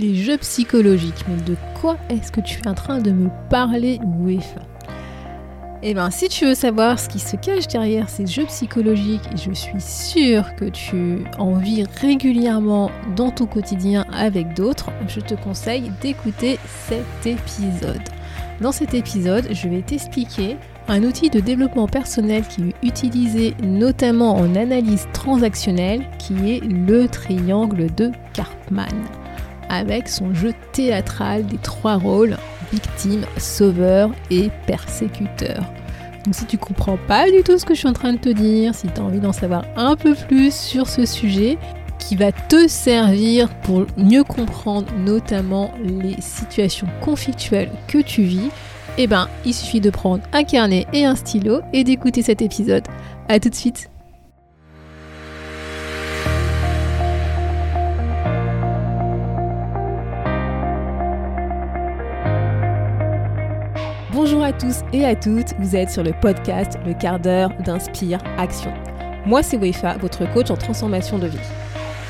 Les jeux psychologiques, mais de quoi est-ce que tu es en train de me parler, UEFA Eh bien, si tu veux savoir ce qui se cache derrière ces jeux psychologiques, et je suis sûre que tu en vis régulièrement dans ton quotidien avec d'autres, je te conseille d'écouter cet épisode. Dans cet épisode, je vais t'expliquer un outil de développement personnel qui est utilisé notamment en analyse transactionnelle, qui est le triangle de Karpman avec son jeu théâtral des trois rôles, victime, sauveur et persécuteur. Donc si tu comprends pas du tout ce que je suis en train de te dire, si tu as envie d'en savoir un peu plus sur ce sujet, qui va te servir pour mieux comprendre notamment les situations conflictuelles que tu vis, eh ben, il suffit de prendre un carnet et un stylo et d'écouter cet épisode. A tout de suite tous et à toutes, vous êtes sur le podcast Le quart d'heure d'Inspire Action. Moi c'est Wefa, votre coach en transformation de vie.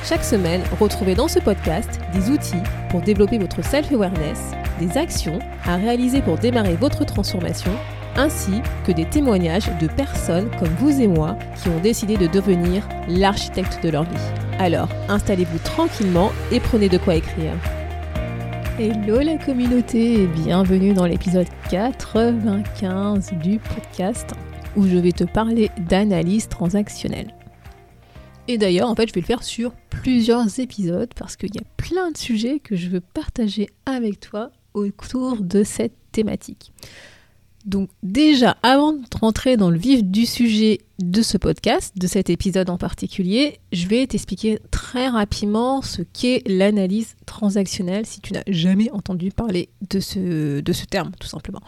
Chaque semaine, retrouvez dans ce podcast des outils pour développer votre self-awareness, des actions à réaliser pour démarrer votre transformation, ainsi que des témoignages de personnes comme vous et moi qui ont décidé de devenir l'architecte de leur vie. Alors, installez-vous tranquillement et prenez de quoi écrire. Hello la communauté et bienvenue dans l'épisode 95 du podcast où je vais te parler d'analyse transactionnelle. Et d'ailleurs, en fait, je vais le faire sur plusieurs épisodes parce qu'il y a plein de sujets que je veux partager avec toi autour de cette thématique. Donc déjà, avant de rentrer dans le vif du sujet de ce podcast, de cet épisode en particulier, je vais t'expliquer très rapidement ce qu'est l'analyse transactionnelle si tu n'as jamais entendu parler de ce, terme, tout simplement.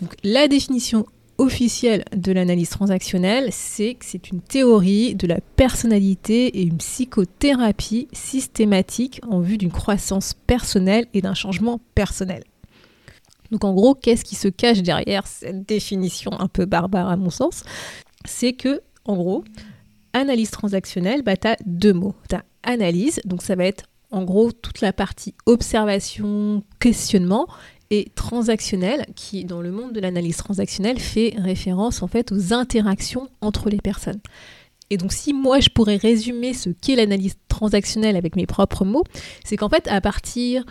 Donc la définition officielle de l'analyse transactionnelle, c'est que c'est une théorie de la personnalité et une psychothérapie systématique en vue d'une croissance personnelle et d'un changement personnel. Donc en gros, qu'est-ce qui se cache derrière cette définition un peu barbare à mon sens? C'est que, en gros, analyse transactionnelle, bah, tu as deux mots. Tu as analyse, donc ça va être en gros toute la partie observation, questionnement, et transactionnel, qui dans le monde de l'analyse transactionnelle fait référence en fait aux interactions entre les personnes. Et donc si moi je pourrais résumer ce qu'est l'analyse transactionnelle avec mes propres mots, c'est qu'en fait à partir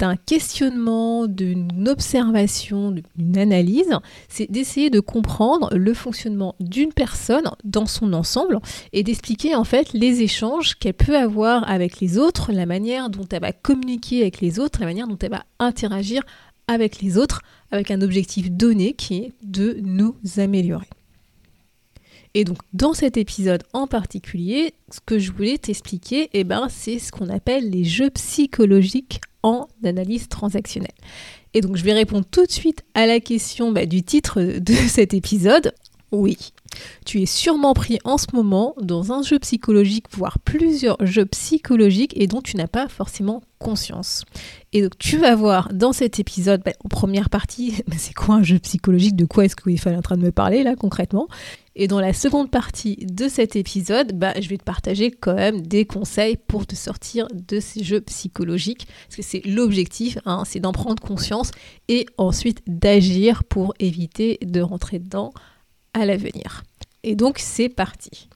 d'un questionnement, d'une observation, d'une analyse, c'est d'essayer de comprendre le fonctionnement d'une personne dans son ensemble et d'expliquer en fait les échanges qu'elle peut avoir avec les autres, la manière dont elle va communiquer avec les autres, la manière dont elle va interagir avec les autres, avec un objectif donné qui est de nous améliorer. Et donc dans cet épisode en particulier, ce que je voulais t'expliquer, eh ben, c'est ce qu'on appelle les jeux psychologiques en analyse transactionnelle. Et donc je vais répondre tout de suite à la question bah, du titre de cet épisode. Oui, tu es sûrement pris en ce moment dans un jeu psychologique, voire plusieurs jeux psychologiques et dont tu n'as pas forcément conscience. Et donc tu vas voir dans cet épisode, bah, en première partie, c'est quoi un jeu psychologique, de quoi est-ce qu'il fallait en train de me parler là concrètement? Et dans la seconde partie de cet épisode, bah, je vais te partager quand même des conseils pour te sortir de ces jeux psychologiques. Parce que c'est l'objectif, hein, c'est d'en prendre conscience et ensuite d'agir pour éviter de rentrer dedans à l'avenir. Et donc c'est parti.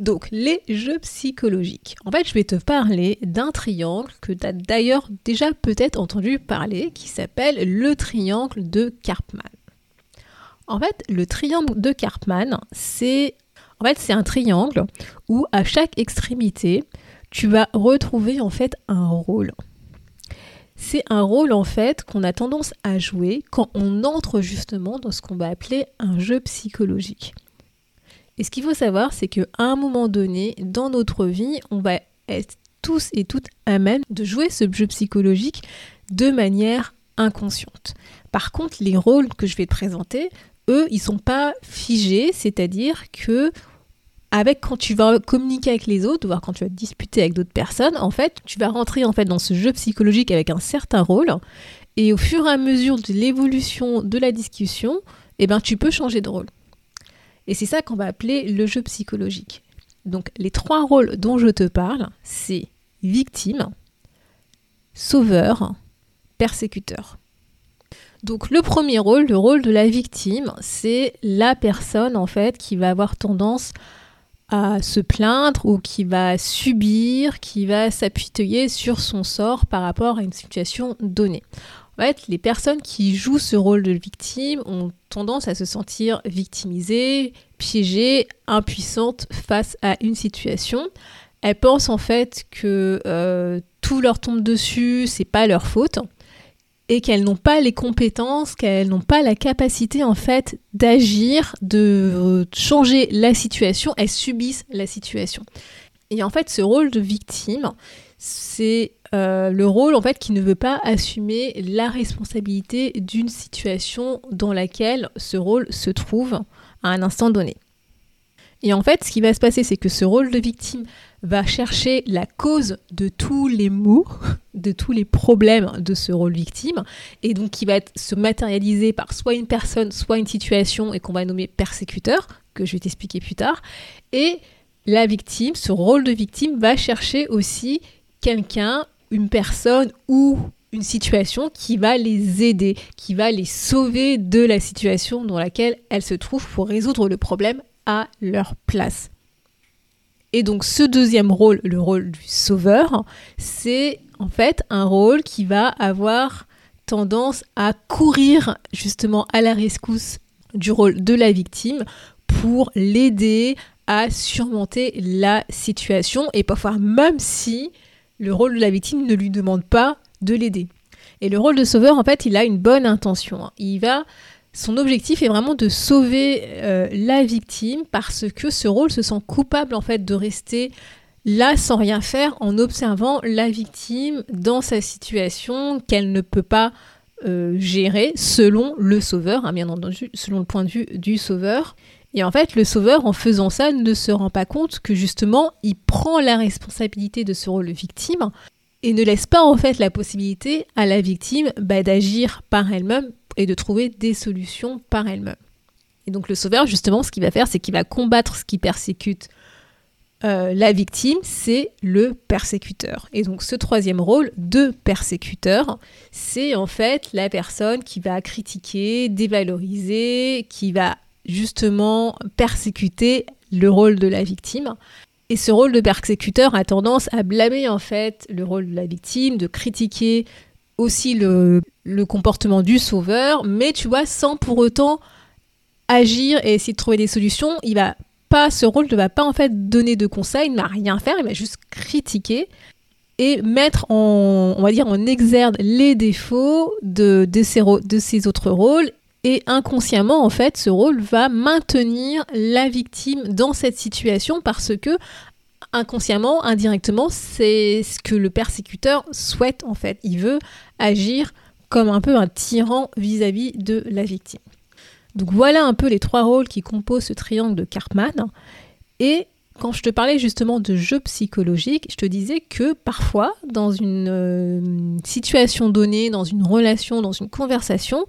Donc les jeux psychologiques. En fait, je vais te parler d'un triangle que tu as d'ailleurs déjà peut-être entendu parler, qui s'appelle le triangle de Karpman. En fait, le triangle de Karpman, c'est en fait, c'est un triangle où à chaque extrémité, tu vas retrouver en fait un rôle. C'est un rôle en fait qu'on a tendance à jouer quand on entre justement dans ce qu'on va appeler un jeu psychologique. Et ce qu'il faut savoir, c'est qu'à un moment donné, dans notre vie, on va être tous et toutes à même de jouer ce jeu psychologique de manière inconsciente. Par contre, les rôles que je vais te présenter, eux, ils sont pas figés, c'est-à-dire que avec quand tu vas communiquer avec les autres, voire quand tu vas disputer avec d'autres personnes, en fait, tu vas rentrer en fait dans ce jeu psychologique avec un certain rôle, et au fur et à mesure de l'évolution de la discussion, eh ben, tu peux changer de rôle. Et c'est ça qu'on va appeler le jeu psychologique. Donc les trois rôles dont je te parle, c'est victime, sauveur, persécuteur. Donc le premier rôle, le rôle de la victime, c'est la personne en fait qui va avoir tendance à se plaindre ou qui va subir, qui va s'appuyer sur son sort par rapport à une situation donnée. En fait, les personnes qui jouent ce rôle de victime ont tendance à se sentir victimisées, piégées, impuissantes face à une situation. Elles pensent en fait que euh, tout leur tombe dessus, c'est pas leur faute et qu'elles n'ont pas les compétences, qu'elles n'ont pas la capacité en fait d'agir, de changer la situation, elles subissent la situation. Et en fait, ce rôle de victime, c'est euh, le rôle en fait qui ne veut pas assumer la responsabilité d'une situation dans laquelle ce rôle se trouve à un instant donné. Et en fait, ce qui va se passer, c'est que ce rôle de victime va chercher la cause de tous les maux, de tous les problèmes de ce rôle victime, et donc qui va se matérialiser par soit une personne, soit une situation, et qu'on va nommer persécuteur, que je vais t'expliquer plus tard. Et la victime, ce rôle de victime, va chercher aussi quelqu'un, une personne ou une situation qui va les aider, qui va les sauver de la situation dans laquelle elles se trouvent pour résoudre le problème leur place. Et donc ce deuxième rôle, le rôle du sauveur, c'est en fait un rôle qui va avoir tendance à courir justement à la rescousse du rôle de la victime pour l'aider à surmonter la situation et parfois même si le rôle de la victime ne lui demande pas de l'aider. Et le rôle de sauveur, en fait, il a une bonne intention. Il va son objectif est vraiment de sauver euh, la victime parce que ce rôle se sent coupable en fait de rester là sans rien faire en observant la victime dans sa situation qu'elle ne peut pas euh, gérer selon le sauveur, hein, bien entendu, selon le point de vue du sauveur. Et en fait, le sauveur, en faisant ça, ne se rend pas compte que justement, il prend la responsabilité de ce rôle de victime et ne laisse pas en fait la possibilité à la victime bah, d'agir par elle-même et de trouver des solutions par elle-même. Et donc le sauveur, justement, ce qu'il va faire, c'est qu'il va combattre ce qui persécute euh, la victime, c'est le persécuteur. Et donc ce troisième rôle de persécuteur, c'est en fait la personne qui va critiquer, dévaloriser, qui va justement persécuter le rôle de la victime. Et ce rôle de persécuteur a tendance à blâmer en fait le rôle de la victime, de critiquer aussi le, comportement du sauveur, mais tu vois, sans pour autant agir et essayer de trouver des solutions, il va pas, ce rôle ne va pas en fait donner de conseils, il ne va rien faire, il va juste critiquer et mettre en, on va dire, en exergue les défauts de, de, ces, de ces autres rôles. Et inconsciemment, en fait, ce rôle va maintenir la victime dans cette situation parce que inconsciemment, indirectement, c'est ce que le persécuteur souhaite en fait. Il veut agir comme un peu un tyran vis-à-vis de la victime. Donc voilà un peu les trois rôles qui composent ce triangle de Karpman. Et quand je te parlais justement de jeu psychologique, je te disais que parfois, dans une euh, situation donnée, dans une relation, dans une conversation,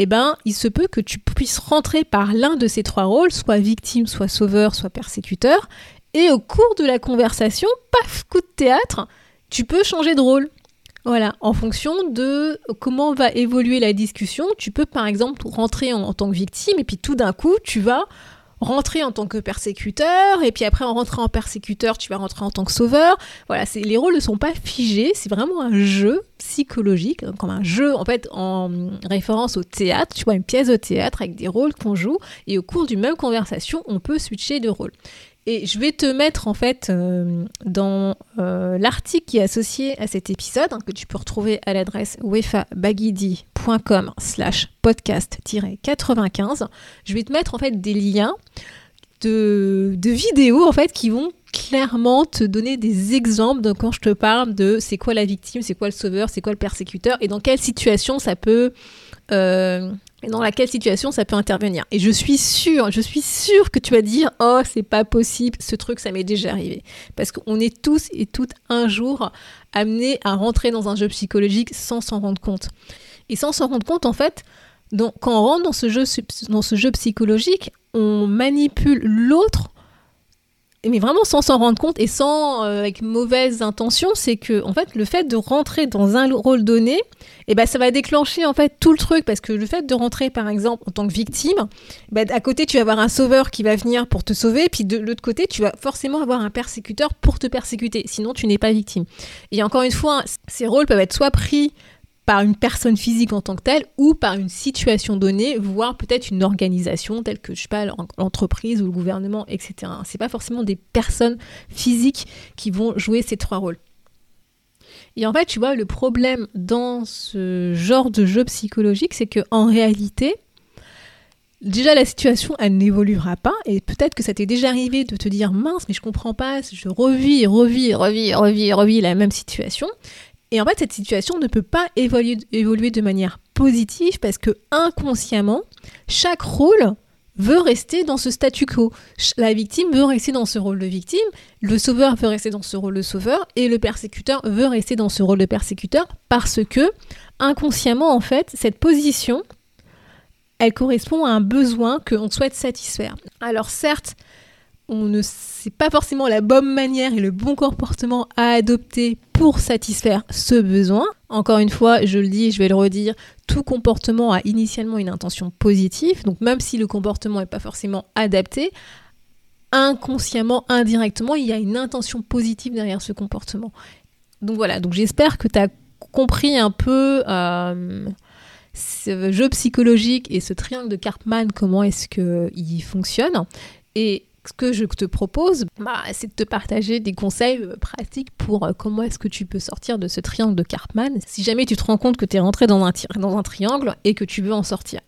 eh ben, il se peut que tu puisses rentrer par l'un de ces trois rôles, soit victime, soit sauveur, soit persécuteur, et au cours de la conversation, paf, coup de théâtre, tu peux changer de rôle. Voilà, en fonction de comment va évoluer la discussion, tu peux par exemple rentrer en, tant que victime et puis tout d'un coup, tu vas rentrer en tant que persécuteur et puis après en rentrant en persécuteur, tu vas rentrer en tant que sauveur. Voilà, les rôles ne sont pas figés, c'est vraiment un jeu psychologique, comme un jeu en fait en référence au théâtre. Tu vois une pièce de théâtre avec des rôles qu'on joue et au cours d'une même conversation, on peut switcher de rôle. Et je vais te mettre en fait euh, dans euh, l'article qui est associé à cet épisode, hein, que tu peux retrouver à l'adresse wefabagidi.com slash podcast-95. Je vais te mettre en fait des liens de, vidéos en fait qui vont clairement te donner des exemples de quand je te parle de c'est quoi la victime, c'est quoi le sauveur, c'est quoi le persécuteur et dans quelle situation ça peut euh, et dans laquelle situation ça peut intervenir. Et je suis sûre, je suis sûre que tu vas dire oh c'est pas possible, ce truc ça m'est déjà arrivé. Parce qu'on est tous et toutes un jour amenés à rentrer dans un jeu psychologique sans s'en rendre compte. Et sans s'en rendre compte en fait, donc, quand on rentre dans ce jeu, dans ce jeu psychologique, on manipule l'autre mais vraiment sans s'en rendre compte et sans euh, avec mauvaise intention, c'est que en fait le fait de rentrer dans un rôle donné, eh ben ça va déclencher en fait tout le truc. Parce que le fait de rentrer par exemple en tant que victime, ben, à côté tu vas avoir un sauveur qui va venir pour te sauver, puis de l'autre côté tu vas forcément avoir un persécuteur pour te persécuter, sinon tu n'es pas victime. Et encore une fois, ces rôles peuvent être soit pris par une personne physique en tant que telle ou par une situation donnée, voire peut-être une organisation telle que, je sais pas, l'entreprise ou le gouvernement, etc. C'est pas forcément des personnes physiques qui vont jouer ces trois rôles. Et en fait, tu vois, le problème dans ce genre de jeu psychologique, c'est que en réalité, déjà la situation, elle n'évoluera pas. Et peut-être que ça t'est déjà arrivé de te dire mince, mais je comprends pas, je revis, revis, revis, revis, revis la même situation. Et en fait, cette situation ne peut pas évoluer, de manière positive parce que inconsciemment, chaque rôle veut rester dans ce statu quo. La victime veut rester dans ce rôle de victime, le sauveur veut rester dans ce rôle de sauveur, et le persécuteur veut rester dans ce rôle de persécuteur parce que, inconsciemment, en fait, cette position, elle correspond à un besoin qu'on souhaite satisfaire. Alors certes, on ne sait pas forcément la bonne manière et le bon comportement à adopter pour satisfaire ce besoin. Encore une fois, je le dis je vais le redire, tout comportement a initialement une intention positive, donc même si le comportement n'est pas forcément adapté, inconsciemment, indirectement, il y a une intention positive derrière ce comportement. Donc voilà, donc j'espère que tu as compris un peu euh, ce jeu psychologique et ce triangle de Karpman, comment est-ce qu'il fonctionne. Et ce que je te propose, bah, c'est de te partager des conseils euh, pratiques pour euh, comment est-ce que tu peux sortir de ce triangle de Karpman si jamais tu te rends compte que tu es rentré dans un, triangle et que tu veux en sortir.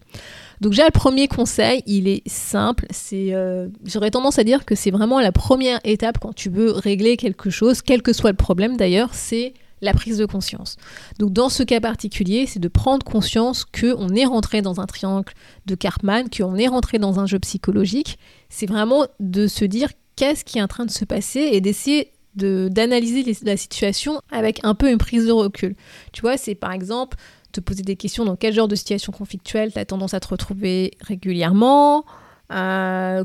Donc déjà le premier conseil, il est simple, euh, j'aurais tendance à dire que c'est vraiment la première étape quand tu veux régler quelque chose, quel que soit le problème d'ailleurs, c'est la prise de conscience. Donc dans ce cas particulier, c'est de prendre conscience qu'on est rentré dans un triangle de Karpman, qu'on est rentré dans un jeu psychologique. C'est vraiment de se dire qu'est-ce qui est en train de se passer et d'essayer d'analyser la situation avec un peu une prise de recul. Tu vois, c'est par exemple te poser des questions dans quel genre de situation conflictuelle tu as tendance à te retrouver régulièrement, euh,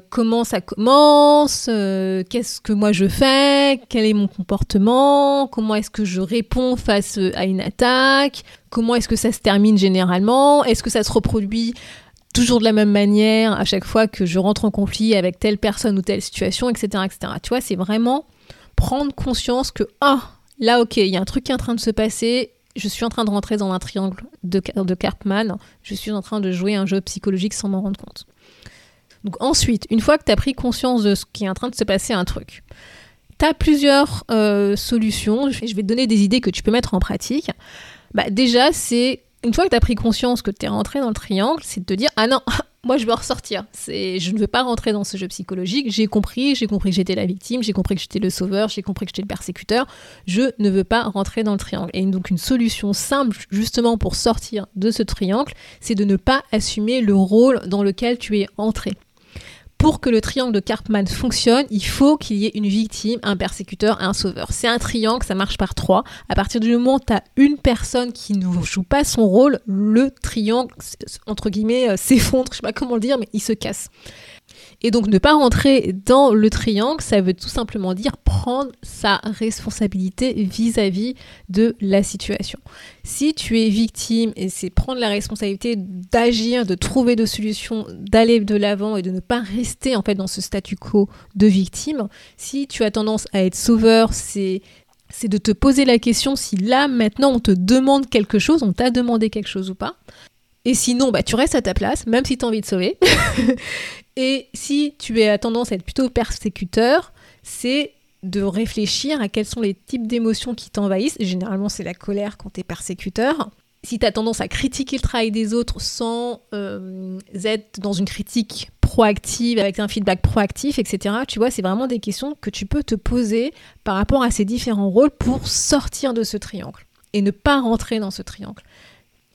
comment ça commence, euh, qu'est-ce que moi je fais, quel est mon comportement, comment est-ce que je réponds face à une attaque, comment est-ce que ça se termine généralement, est-ce que ça se reproduit toujours de la même manière à chaque fois que je rentre en conflit avec telle personne ou telle situation, etc. etc. Tu vois, c'est vraiment prendre conscience que, ah, là ok, il y a un truc qui est en train de se passer, je suis en train de rentrer dans un triangle de, de je suis en train de jouer un jeu psychologique sans m'en rendre compte. Ensuite, une fois que tu as pris conscience de ce qui est en train de se passer, un truc, tu as plusieurs euh, solutions. Je vais te donner des idées que tu peux mettre en pratique. Bah, déjà, c'est une fois que tu as pris conscience que tu es rentré dans le triangle, c'est de te dire Ah non, moi je veux ressortir. Je ne veux pas rentrer dans ce jeu psychologique. J'ai compris, j'ai compris que j'étais la victime, j'ai compris que j'étais le sauveur, j'ai compris que j'étais le persécuteur. Je ne veux pas rentrer dans le triangle. Et donc, une solution simple, justement, pour sortir de ce triangle, c'est de ne pas assumer le rôle dans lequel tu es entré pour que le triangle de Karpman fonctionne, il faut qu'il y ait une victime, un persécuteur un sauveur. C'est un triangle, ça marche par trois. À partir du moment où tu as une personne qui ne joue pas son rôle, le triangle, entre guillemets, euh, s'effondre, je sais pas comment le dire, mais il se casse. Et donc ne pas rentrer dans le triangle, ça veut tout simplement dire prendre sa responsabilité vis-à-vis de la situation. Si tu es victime, et c'est prendre la responsabilité d'agir, de trouver des solutions, d'aller de l'avant et de ne pas rester en fait dans ce statu quo de victime, si tu as tendance à être sauveur, c'est de te poser la question si là maintenant on te demande quelque chose, on t'a demandé quelque chose ou pas. Et sinon, bah, tu restes à ta place, même si tu as envie de sauver. Et si tu as tendance à être plutôt persécuteur, c'est de réfléchir à quels sont les types d'émotions qui t'envahissent. Généralement, c'est la colère quand tu es persécuteur. Si tu as tendance à critiquer le travail des autres sans euh, être dans une critique proactive, avec un feedback proactif, etc., tu vois, c'est vraiment des questions que tu peux te poser par rapport à ces différents rôles pour sortir de ce triangle et ne pas rentrer dans ce triangle.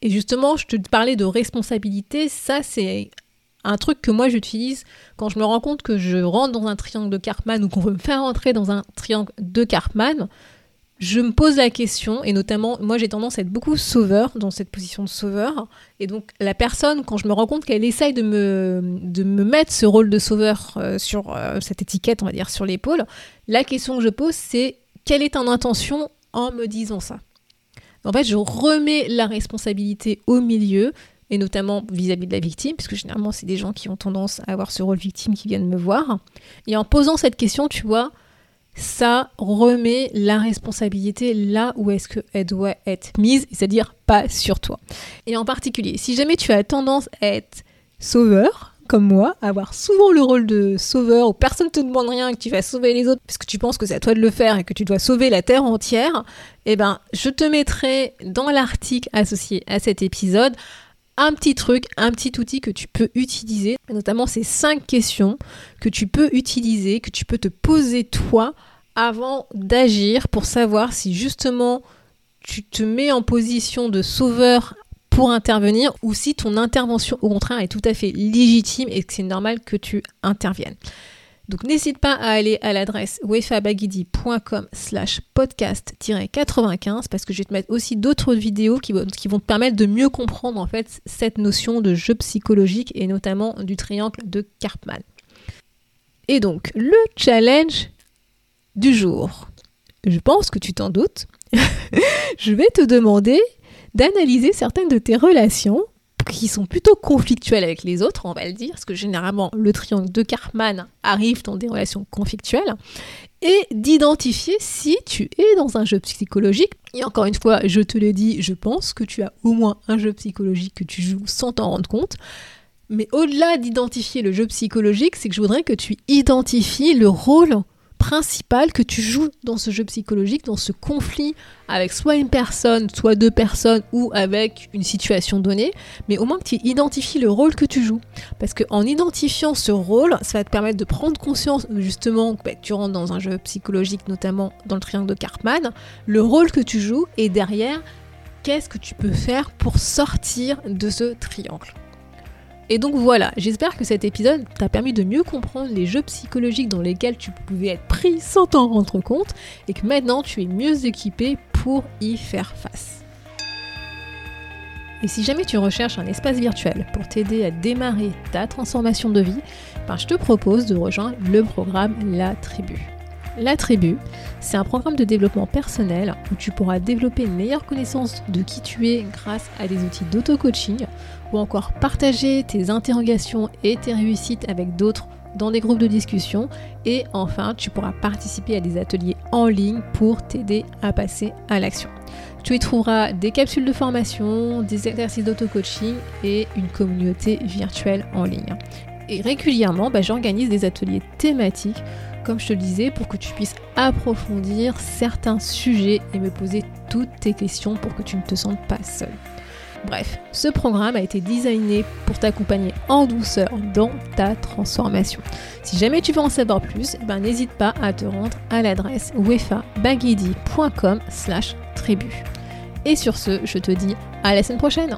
Et justement, je te parlais de responsabilité, ça c'est un truc que moi j'utilise quand je me rends compte que je rentre dans un triangle de Karpman ou qu'on veut me faire rentrer dans un triangle de Karpman. je me pose la question, et notamment, moi j'ai tendance à être beaucoup sauveur, dans cette position de sauveur, et donc la personne, quand je me rends compte qu'elle essaye de me, de me mettre ce rôle de sauveur euh, sur euh, cette étiquette, on va dire, sur l'épaule, la question que je pose, c'est quelle est ton intention en me disant ça? En fait, je remets la responsabilité au milieu, et notamment vis-à-vis de la victime, puisque généralement c'est des gens qui ont tendance à avoir ce rôle victime qui viennent me voir, et en posant cette question, tu vois, ça remet la responsabilité là où est-ce qu'elle doit être mise, c'est-à-dire pas sur toi. Et en particulier, si jamais tu as tendance à être sauveur, comme moi, avoir souvent le rôle de sauveur où personne ne te demande rien, que tu vas sauver les autres parce que tu penses que c'est à toi de le faire et que tu dois sauver la terre entière, eh ben, je te mettrai dans l'article associé à cet épisode un petit truc, un petit outil que tu peux utiliser, notamment ces cinq questions que tu peux utiliser, que tu peux te poser toi avant d'agir pour savoir si justement tu te mets en position de sauveur pour intervenir ou si ton intervention au contraire est tout à fait légitime et que c'est normal que tu interviennes. Donc n'hésite pas à aller à l'adresse wefabagidi.com slash podcast-95 parce que je vais te mettre aussi d'autres vidéos qui, vont te permettre de mieux comprendre en fait cette notion de jeu psychologique et notamment du triangle de Karpman. Et donc le challenge du jour. Je pense que tu t'en doutes. je vais te demander d'analyser certaines de tes relations qui sont plutôt conflictuels avec les autres, on va le dire, parce que généralement le triangle de Karpman arrive dans des relations conflictuelles, et d'identifier si tu es dans un jeu psychologique. Et encore une fois, je te le dis, je pense que tu as au moins un jeu psychologique que tu joues sans t'en rendre compte. Mais au-delà d'identifier le jeu psychologique, c'est que je voudrais que tu identifies le rôle principal que tu joues dans ce jeu psychologique, dans ce conflit avec soit une personne, soit deux personnes ou avec une situation donnée, mais au moins que tu identifies le rôle que tu joues. Parce qu'en identifiant ce rôle, ça va te permettre de prendre conscience justement que bah, tu rentres dans un jeu psychologique, notamment dans le triangle de Karpman, le rôle que tu joues et derrière, qu'est-ce que tu peux faire pour sortir de ce triangle. Et donc voilà, j'espère que cet épisode t'a permis de mieux comprendre les jeux psychologiques dans lesquels tu pouvais être pris sans t'en rendre compte et que maintenant tu es mieux équipé pour y faire face. Et si jamais tu recherches un espace virtuel pour t'aider à démarrer ta transformation de vie, ben je te propose de rejoindre le programme La Tribu. La Tribu, c'est un programme de développement personnel où tu pourras développer une meilleure connaissance de qui tu es grâce à des outils d'auto-coaching ou encore partager tes interrogations et tes réussites avec d'autres dans des groupes de discussion et enfin tu pourras participer à des ateliers en ligne pour t'aider à passer à l'action. Tu y trouveras des capsules de formation, des exercices d'auto-coaching et une communauté virtuelle en ligne. Et régulièrement, bah, j'organise des ateliers thématiques, comme je te le disais, pour que tu puisses approfondir certains sujets et me poser toutes tes questions pour que tu ne te sentes pas seul. Bref, ce programme a été designé pour t'accompagner en douceur dans ta transformation. Si jamais tu veux en savoir plus, ben n'hésite pas à te rendre à l'adresse wefabagidi.com slash tribu. Et sur ce, je te dis à la semaine prochaine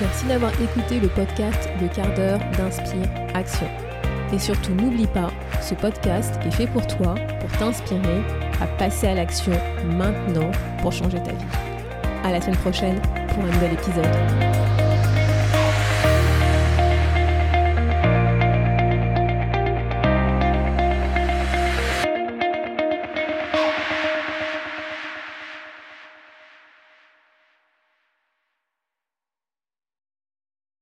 Merci d'avoir écouté le podcast Le quart d'heure d'Inspire Action. Et surtout, n'oublie pas, ce podcast est fait pour toi, pour t'inspirer à passer à l'action maintenant pour changer ta vie. À la semaine prochaine pour un nouvel épisode.